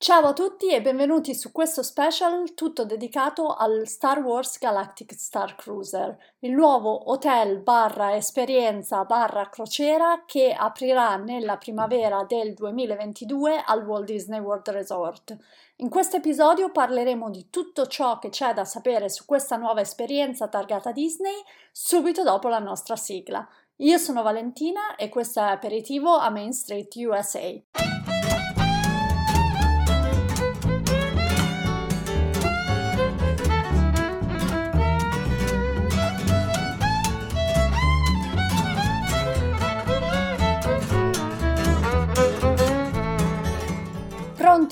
Ciao a tutti e benvenuti su questo special tutto dedicato al Star Wars Galactic Star Cruiser, il nuovo hotel barra esperienza barra crociera che aprirà nella primavera del 2022 al Walt Disney World Resort. In questo episodio parleremo di tutto ciò che c'è da sapere su questa nuova esperienza targata Disney subito dopo la nostra sigla. Io sono Valentina e questo è Aperitivo a Main Street USA.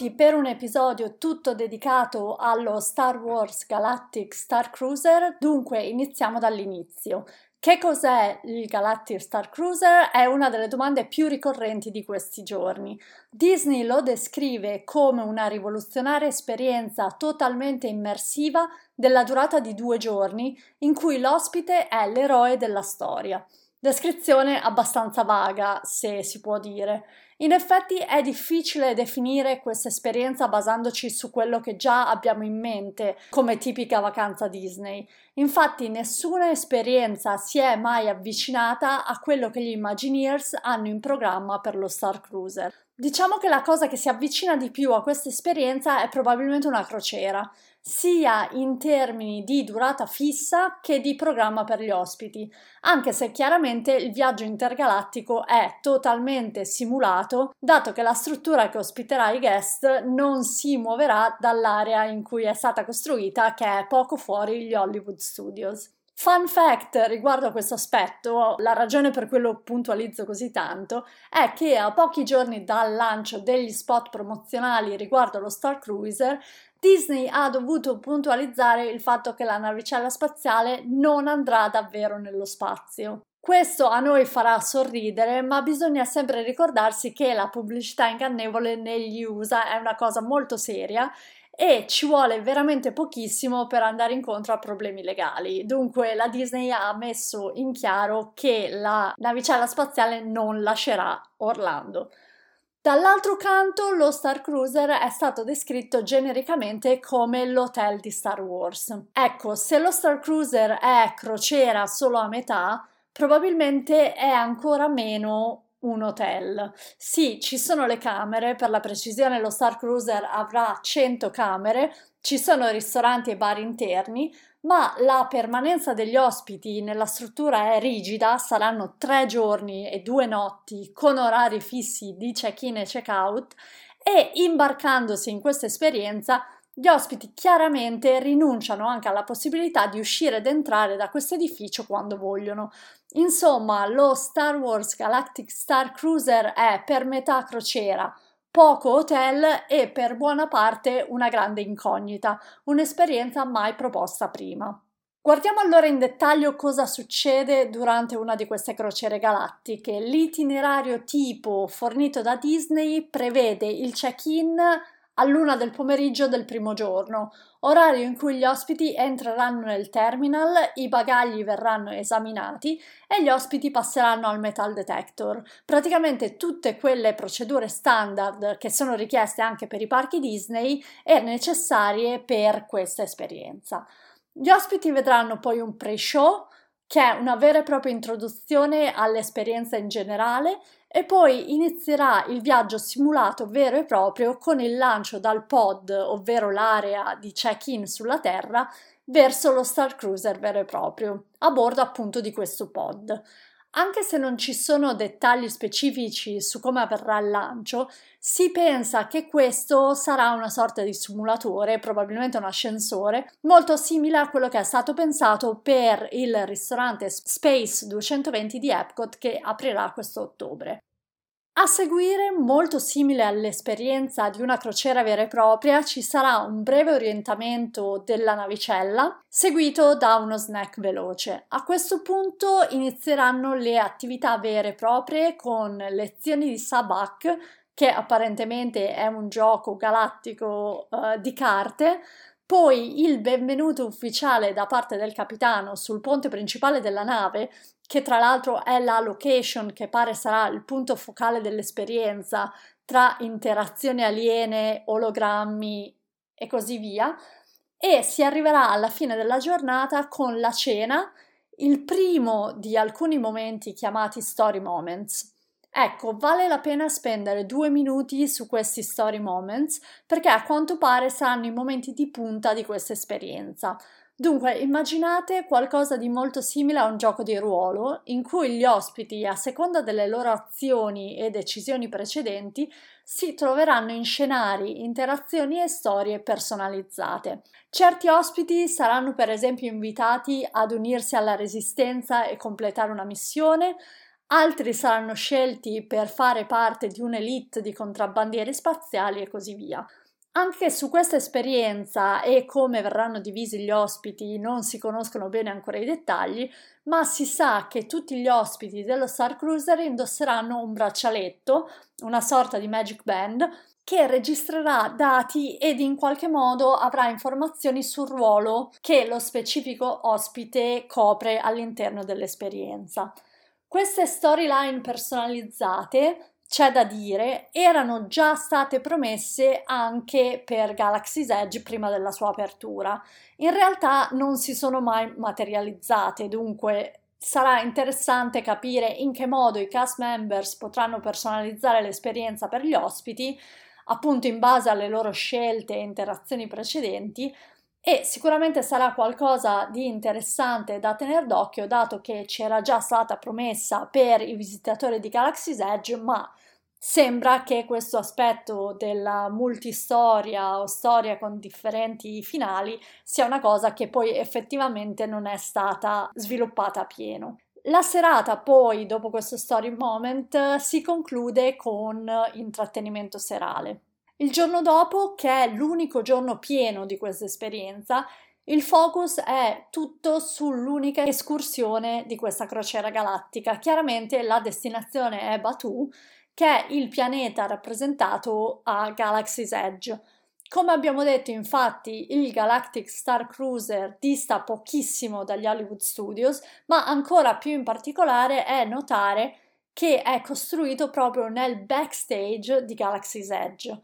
Pronti per un episodio tutto dedicato allo Star Wars Galactic Star Cruiser? Dunque iniziamo dall'inizio. Che cos'è il Galactic Star Cruiser? È una delle domande più ricorrenti di questi giorni. Disney lo descrive come una rivoluzionaria esperienza totalmente immersiva della durata di due giorni in cui l'ospite è l'eroe della storia. Descrizione abbastanza vaga, se si può dire. In effetti è difficile definire questa esperienza basandoci su quello che già abbiamo in mente come tipica vacanza Disney. Infatti nessuna esperienza si è mai avvicinata a quello che gli Imagineers hanno in programma per lo Star Cruiser. Diciamo che la cosa che si avvicina di più a questa esperienza è probabilmente una crociera sia in termini di durata fissa che di programma per gli ospiti, anche se chiaramente il viaggio intergalattico è totalmente simulato, dato che la struttura che ospiterà i guest non si muoverà dall'area in cui è stata costruita, che è poco fuori gli Hollywood Studios. Fun fact riguardo a questo aspetto, la ragione per cui lo puntualizzo così tanto è che a pochi giorni dal lancio degli spot promozionali riguardo lo Star Cruiser, Disney ha dovuto puntualizzare il fatto che la navicella spaziale non andrà davvero nello spazio. Questo a noi farà sorridere, ma bisogna sempre ricordarsi che la pubblicità ingannevole negli USA è una cosa molto seria e ci vuole veramente pochissimo per andare incontro a problemi legali. Dunque la Disney ha messo in chiaro che la navicella spaziale non lascerà Orlando. Dall'altro canto, lo Star Cruiser è stato descritto genericamente come l'hotel di Star Wars. Ecco, se lo Star Cruiser è crociera solo a metà, probabilmente è ancora meno un hotel. Sì, ci sono le camere, per la precisione lo Star Cruiser avrà 100 camere, ci sono ristoranti e bar interni, ma la permanenza degli ospiti nella struttura è rigida, saranno tre giorni e due notti con orari fissi di check-in e check-out e imbarcandosi in questa esperienza gli ospiti chiaramente rinunciano anche alla possibilità di uscire ed entrare da questo edificio quando vogliono. Insomma, lo Star Wars Galactic Star Cruiser è per metà crociera, poco hotel e per buona parte una grande incognita, un'esperienza mai proposta prima. Guardiamo allora in dettaglio cosa succede durante una di queste crociere galattiche. L'itinerario tipo fornito da Disney prevede il check-in all'una del pomeriggio del primo giorno, orario in cui gli ospiti entreranno nel terminal, i bagagli verranno esaminati e gli ospiti passeranno al metal detector. Praticamente tutte quelle procedure standard che sono richieste anche per i parchi Disney e necessarie per questa esperienza. Gli ospiti vedranno poi un pre-show che è una vera e propria introduzione all'esperienza in generale e poi inizierà il viaggio simulato vero e proprio con il lancio dal pod, ovvero l'area di check-in sulla Terra, verso lo Star Cruiser vero e proprio, a bordo appunto di questo pod. Anche se non ci sono dettagli specifici su come avverrà il lancio, si pensa che questo sarà una sorta di simulatore, probabilmente un ascensore, molto simile a quello che è stato pensato per il ristorante Space 220 di Epcot che aprirà questo ottobre. A seguire, molto simile all'esperienza di una crociera vera e propria, ci sarà un breve orientamento della navicella, seguito da uno snack veloce. A questo punto inizieranno le attività vere e proprie con lezioni di Sabak, che apparentemente è un gioco galattico uh, di carte, poi il benvenuto ufficiale da parte del capitano sul ponte principale della nave, che tra l'altro è la location che pare sarà il punto focale dell'esperienza tra interazioni aliene, ologrammi e così via, e si arriverà alla fine della giornata con la cena, il primo di alcuni momenti chiamati story moments. Ecco, vale la pena spendere due minuti su questi story moments perché a quanto pare saranno i momenti di punta di questa esperienza. Dunque, immaginate qualcosa di molto simile a un gioco di ruolo in cui gli ospiti, a seconda delle loro azioni e decisioni precedenti, si troveranno in scenari, interazioni e storie personalizzate. Certi ospiti saranno per esempio invitati ad unirsi alla resistenza e completare una missione, altri saranno scelti per fare parte di un'elite di contrabbandieri spaziali e così via. Anche su questa esperienza e come verranno divisi gli ospiti non si conoscono bene ancora i dettagli, ma si sa che tutti gli ospiti dello Star Cruiser indosseranno un braccialetto, una sorta di magic band, che registrerà dati ed in qualche modo avrà informazioni sul ruolo che lo specifico ospite copre all'interno dell'esperienza. Queste storyline personalizzate c'è da dire, erano già state promesse anche per Galaxy's Edge prima della sua apertura. In realtà non si sono mai materializzate, dunque sarà interessante capire in che modo i cast members potranno personalizzare l'esperienza per gli ospiti, appunto in base alle loro scelte e interazioni precedenti, e sicuramente sarà qualcosa di interessante da tenere d'occhio dato che c'era già stata promessa per i visitatori di Galaxy's Edge ma sembra che questo aspetto della multistoria o storia con differenti finali sia una cosa che poi effettivamente non è stata sviluppata a pieno. La serata poi, dopo questo story moment, si conclude con intrattenimento serale. Il giorno dopo, che è l'unico giorno pieno di questa esperienza, il focus è tutto sull'unica escursione di questa crociera galattica. Chiaramente la destinazione è Batu, che è il pianeta rappresentato a Galaxy's Edge. Come abbiamo detto, infatti, il Galactic Star Cruiser dista pochissimo dagli Hollywood Studios, ma ancora più in particolare è notare che è costruito proprio nel backstage di Galaxy's Edge.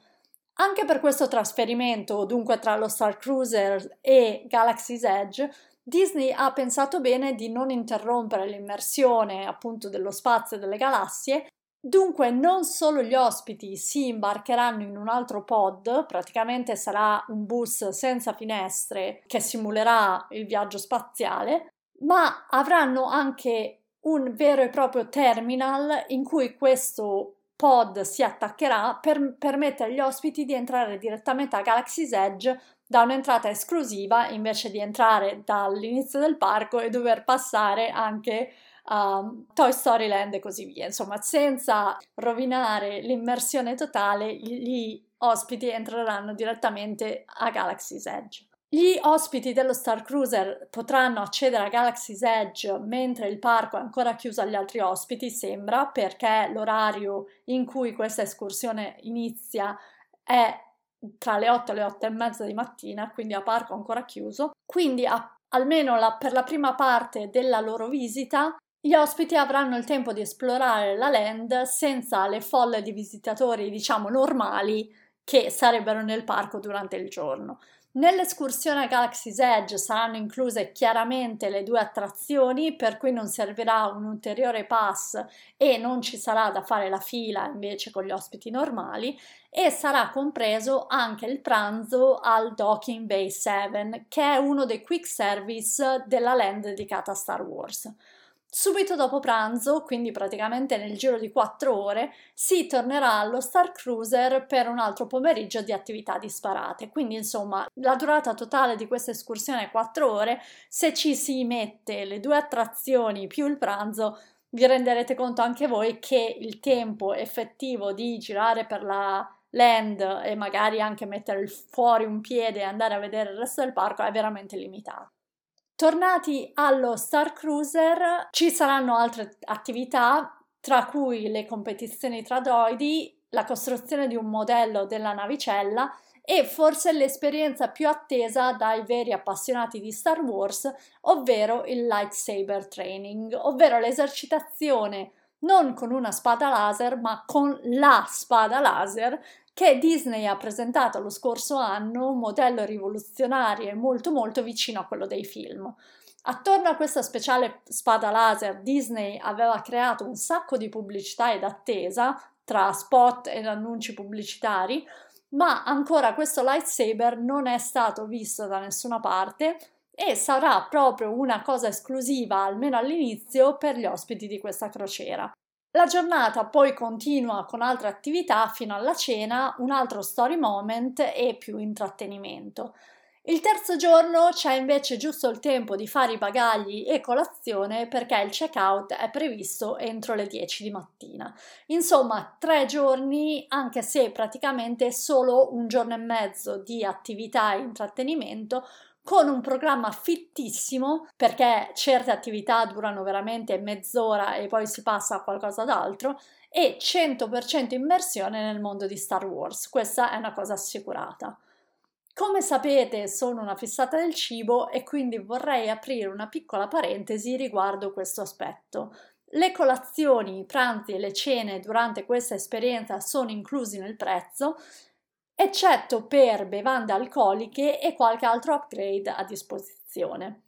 Anche per questo trasferimento, dunque tra lo Star Cruiser e Galaxy's Edge, Disney ha pensato bene di non interrompere l'immersione appunto dello spazio e delle galassie. Dunque non solo gli ospiti si imbarcheranno in un altro pod, praticamente sarà un bus senza finestre che simulerà il viaggio spaziale, ma avranno anche un vero e proprio terminal in cui questo pod si attaccherà per permettere agli ospiti di entrare direttamente a Galaxy's Edge da un'entrata esclusiva invece di entrare dall'inizio del parco e dover passare anche a Toy Story Land e così via. Insomma, senza rovinare l'immersione totale, gli ospiti entreranno direttamente a Galaxy's Edge. Gli ospiti dello Star Cruiser potranno accedere a Galaxy's Edge mentre il parco è ancora chiuso agli altri ospiti, sembra, perché l'orario in cui questa escursione inizia è tra le 8 e le 8 e mezza di mattina, quindi a parco ancora chiuso. Quindi a, almeno la, per la prima parte della loro visita gli ospiti avranno il tempo di esplorare la land senza le folle di visitatori, diciamo, normali che sarebbero nel parco durante il giorno. Nell'escursione a Galaxy's Edge saranno incluse chiaramente le due attrazioni, per cui non servirà un ulteriore pass e non ci sarà da fare la fila invece con gli ospiti normali e sarà compreso anche il pranzo al Docking Bay 7, che è uno dei quick service della land dedicata a Star Wars. Subito dopo pranzo, quindi praticamente nel giro di 4 ore, si tornerà allo Star Cruiser per un altro pomeriggio di attività disparate. Quindi, insomma, la durata totale di questa escursione è 4 ore. Se ci si mette le due attrazioni più il pranzo, vi renderete conto anche voi che il tempo effettivo di girare per la land e magari anche mettere fuori un piede e andare a vedere il resto del parco è veramente limitato. Tornati allo Star Cruiser ci saranno altre attività, tra cui le competizioni tra droidi, la costruzione di un modello della navicella e forse l'esperienza più attesa dai veri appassionati di Star Wars, ovvero il lightsaber training, ovvero l'esercitazione non con una spada laser, ma con la spada laser che Disney ha presentato lo scorso anno, un modello rivoluzionario e molto molto vicino a quello dei film. Attorno a questa speciale spada laser Disney aveva creato un sacco di pubblicità ed attesa tra spot ed annunci pubblicitari, ma ancora questo lightsaber non è stato visto da nessuna parte e sarà proprio una cosa esclusiva, almeno all'inizio, per gli ospiti di questa crociera. La giornata poi continua con altre attività fino alla cena, un altro story moment e più intrattenimento. Il terzo giorno c'è invece giusto il tempo di fare i bagagli e colazione perché il check-out è previsto entro le 10 di mattina. Insomma, tre giorni, anche se praticamente solo un giorno e mezzo di attività e intrattenimento, con un programma fittissimo perché certe attività durano veramente mezz'ora e poi si passa a qualcosa d'altro e 100% immersione nel mondo di Star Wars. Questa è una cosa assicurata. Come sapete sono una fissata del cibo e quindi vorrei aprire una piccola parentesi riguardo questo aspetto. Le colazioni, i pranzi e le cene durante questa esperienza sono inclusi nel prezzo, eccetto per bevande alcoliche e qualche altro upgrade a disposizione.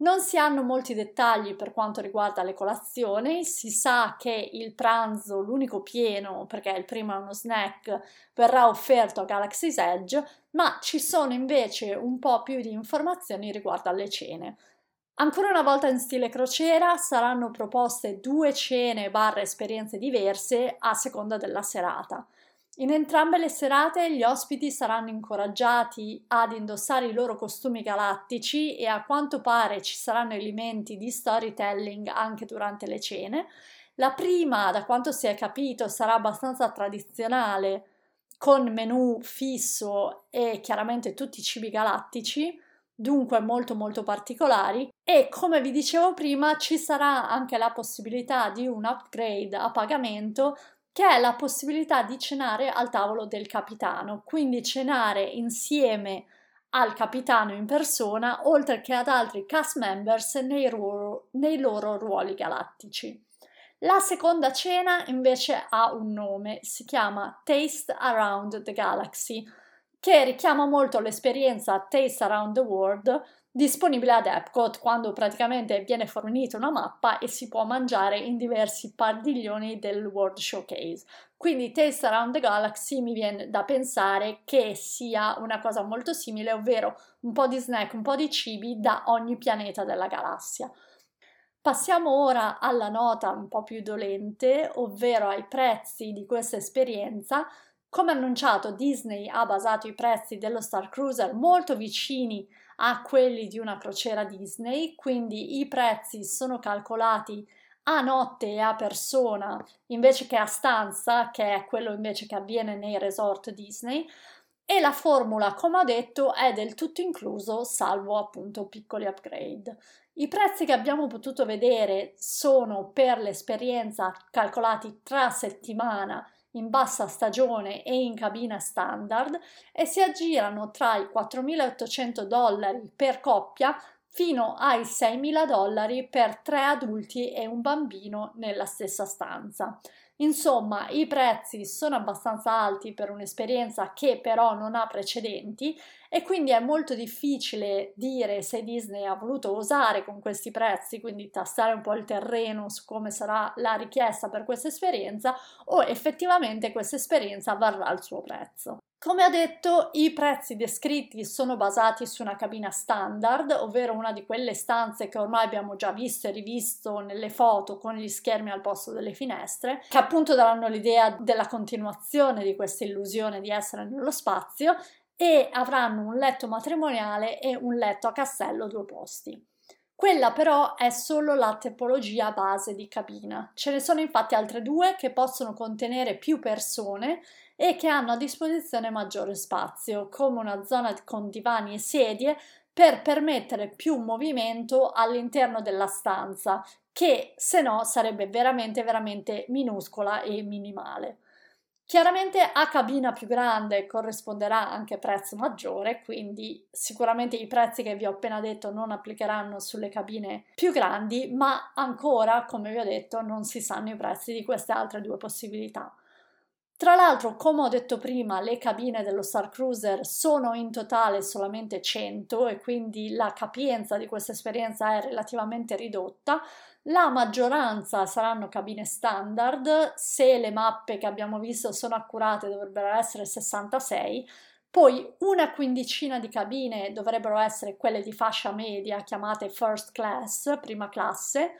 Non si hanno molti dettagli per quanto riguarda le colazioni, si sa che il pranzo, l'unico pieno, perché il primo è uno snack, verrà offerto a Galaxy's Edge, ma ci sono invece un po' più di informazioni riguardo alle cene. Ancora una volta in stile crociera saranno proposte due cene barra esperienze diverse a seconda della serata. In entrambe le serate gli ospiti saranno incoraggiati ad indossare i loro costumi galattici e a quanto pare ci saranno elementi di storytelling anche durante le cene. La prima, da quanto si è capito, sarà abbastanza tradizionale, con menù fisso e chiaramente tutti i cibi galattici, dunque molto molto particolari e come vi dicevo prima ci sarà anche la possibilità di un upgrade a pagamento che è la possibilità di cenare al tavolo del capitano, quindi cenare insieme al capitano in persona, oltre che ad altri cast members nei, ru- nei loro ruoli galattici. La seconda cena invece ha un nome, si chiama Taste Around the Galaxy, che richiama molto l'esperienza Taste Around the World disponibile ad Epcot quando praticamente viene fornita una mappa e si può mangiare in diversi padiglioni del World Showcase. Quindi Taste Around the Galaxy mi viene da pensare che sia una cosa molto simile, ovvero un po' di snack, un po' di cibi da ogni pianeta della galassia. Passiamo ora alla nota un po' più dolente, ovvero ai prezzi di questa esperienza. Come annunciato, Disney ha basato i prezzi dello Star Cruiser molto vicini a quelli di una crociera Disney, quindi i prezzi sono calcolati a notte e a persona invece che a stanza, che è quello invece che avviene nei resort Disney. E la formula, come ho detto, è del tutto incluso, salvo appunto piccoli upgrade. I prezzi che abbiamo potuto vedere sono per l'esperienza calcolati tra settimana in bassa stagione e in cabina standard e si aggirano tra i 4.800 dollari per coppia fino ai 6.000 dollari per tre adulti e un bambino nella stessa stanza. Insomma, i prezzi sono abbastanza alti per un'esperienza che però non ha precedenti e quindi è molto difficile dire se Disney ha voluto osare con questi prezzi, quindi tastare un po' il terreno su come sarà la richiesta per questa esperienza o effettivamente questa esperienza varrà il suo prezzo. Come ho detto, i prezzi descritti sono basati su una cabina standard, ovvero una di quelle stanze che ormai abbiamo già visto e rivisto nelle foto con gli schermi al posto delle finestre, che appunto daranno l'idea della continuazione di questa illusione di essere nello spazio e avranno un letto matrimoniale e un letto a castello due posti. Quella però è solo la tipologia base di cabina. Ce ne sono infatti altre due che possono contenere più persone e che hanno a disposizione maggiore spazio, come una zona con divani e sedie per permettere più movimento all'interno della stanza, che se no sarebbe veramente veramente minuscola e minimale. Chiaramente a cabina più grande corrisponderà anche prezzo maggiore, quindi sicuramente i prezzi che vi ho appena detto non applicheranno sulle cabine più grandi, ma ancora, come vi ho detto, non si sanno i prezzi di queste altre due possibilità. Tra l'altro, come ho detto prima, le cabine dello Star Cruiser sono in totale solamente 100 e quindi la capienza di questa esperienza è relativamente ridotta, la maggioranza saranno cabine standard, se le mappe che abbiamo visto sono accurate dovrebbero essere 66, poi una quindicina di cabine dovrebbero essere quelle di fascia media chiamate first class, prima classe,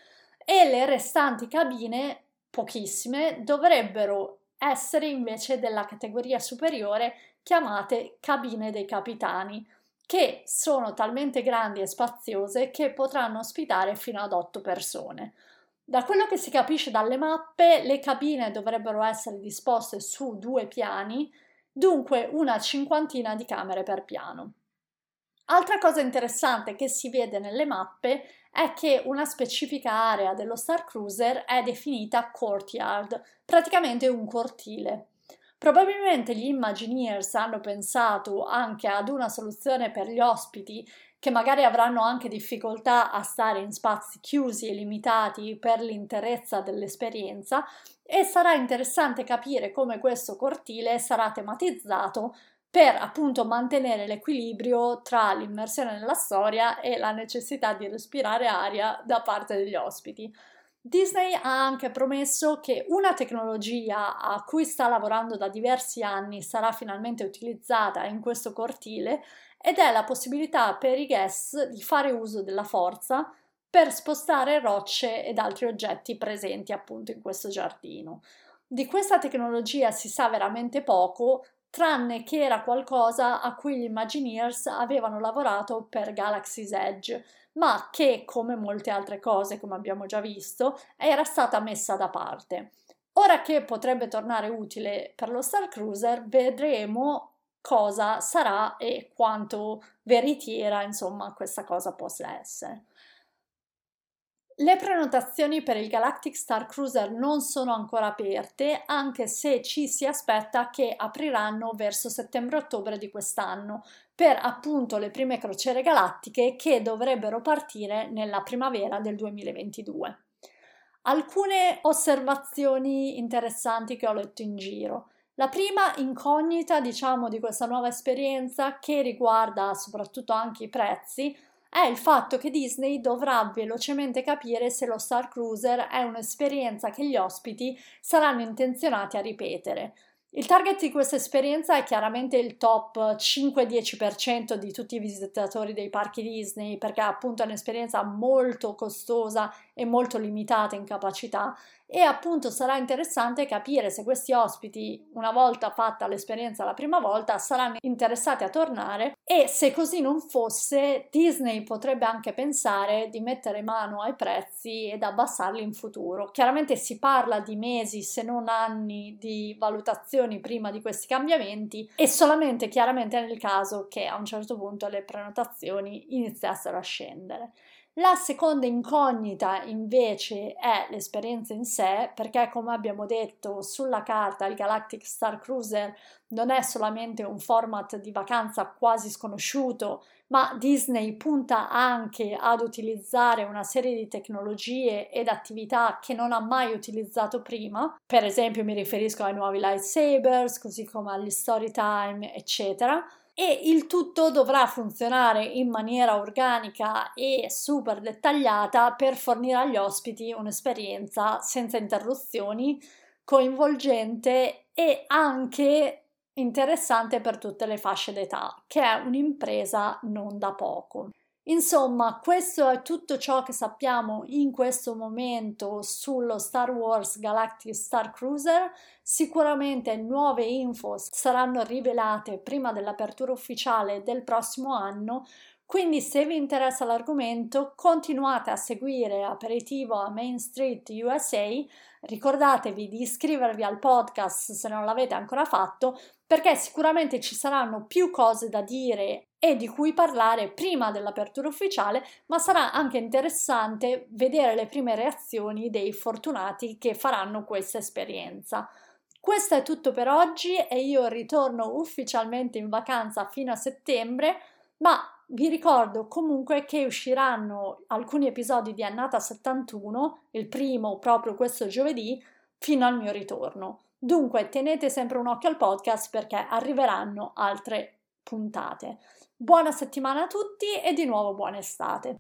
e le restanti cabine, pochissime, dovrebbero essere invece della categoria superiore chiamate cabine dei capitani che sono talmente grandi e spaziose che potranno ospitare fino ad 8 persone. Da quello che si capisce dalle mappe, le cabine dovrebbero essere disposte su due piani, dunque una cinquantina di camere per piano. Altra cosa interessante che si vede nelle mappe è che una specifica area dello Star Cruiser è definita courtyard, praticamente un cortile. Probabilmente gli Imagineers hanno pensato anche ad una soluzione per gli ospiti che magari avranno anche difficoltà a stare in spazi chiusi e limitati per l'interezza dell'esperienza e sarà interessante capire come questo cortile sarà tematizzato per appunto mantenere l'equilibrio tra l'immersione nella storia e la necessità di respirare aria da parte degli ospiti. Disney ha anche promesso che una tecnologia a cui sta lavorando da diversi anni sarà finalmente utilizzata in questo cortile ed è la possibilità per i guest di fare uso della forza per spostare rocce ed altri oggetti presenti appunto in questo giardino. Di questa tecnologia si sa veramente poco, tranne che era qualcosa a cui gli Imagineers avevano lavorato per Galaxy's Edge, ma che, come molte altre cose, come abbiamo già visto, era stata messa da parte. Ora che potrebbe tornare utile per lo Star Cruiser, vedremo cosa sarà e quanto veritiera, insomma, questa cosa possa essere. Le prenotazioni per il Galactic Star Cruiser non sono ancora aperte, anche se ci si aspetta che apriranno verso settembre-ottobre di quest'anno, per appunto le prime crociere galattiche che dovrebbero partire nella primavera del 2022. Alcune osservazioni interessanti che ho letto in giro. La prima incognita, diciamo, di questa nuova esperienza che riguarda soprattutto anche i prezzi, è il fatto che Disney dovrà velocemente capire se lo Star Cruiser è un'esperienza che gli ospiti saranno intenzionati a ripetere. Il target di questa esperienza è chiaramente il top 5-10% di tutti i visitatori dei parchi Disney perché appunto è un'esperienza molto costosa e molto limitata in capacità e appunto sarà interessante capire se questi ospiti, una volta fatta l'esperienza la prima volta, saranno interessati a tornare e se così non fosse, Disney potrebbe anche pensare di mettere mano ai prezzi ed abbassarli in futuro. Chiaramente si parla di mesi, se non anni, di valutazioni prima di questi cambiamenti e solamente chiaramente nel caso che a un certo punto le prenotazioni iniziassero a scendere. La seconda incognita invece è l'esperienza in sé, perché come abbiamo detto sulla carta il Galactic Star Cruiser non è solamente un format di vacanza quasi sconosciuto, ma Disney punta anche ad utilizzare una serie di tecnologie ed attività che non ha mai utilizzato prima. Per esempio mi riferisco ai nuovi lightsabers, così come agli story time, eccetera e il tutto dovrà funzionare in maniera organica e super dettagliata per fornire agli ospiti un'esperienza senza interruzioni, coinvolgente e anche interessante per tutte le fasce d'età, che è un'impresa non da poco. Insomma, questo è tutto ciò che sappiamo in questo momento sullo Star Wars Galactic Star Cruiser. Sicuramente nuove info saranno rivelate prima dell'apertura ufficiale del prossimo anno, quindi se vi interessa l'argomento continuate a seguire Aperitivo a Main Street USA, ricordatevi di iscrivervi al podcast se non l'avete ancora fatto perché sicuramente ci saranno più cose da dire e di cui parlare prima dell'apertura ufficiale, ma sarà anche interessante vedere le prime reazioni dei fortunati che faranno questa esperienza. Questo è tutto per oggi e io ritorno ufficialmente in vacanza fino a settembre, ma vi ricordo comunque che usciranno alcuni episodi di Annata 71, il primo proprio questo giovedì, fino al mio ritorno. Dunque tenete sempre un occhio al podcast perché arriveranno altre puntate. Buona settimana a tutti e di nuovo buona estate.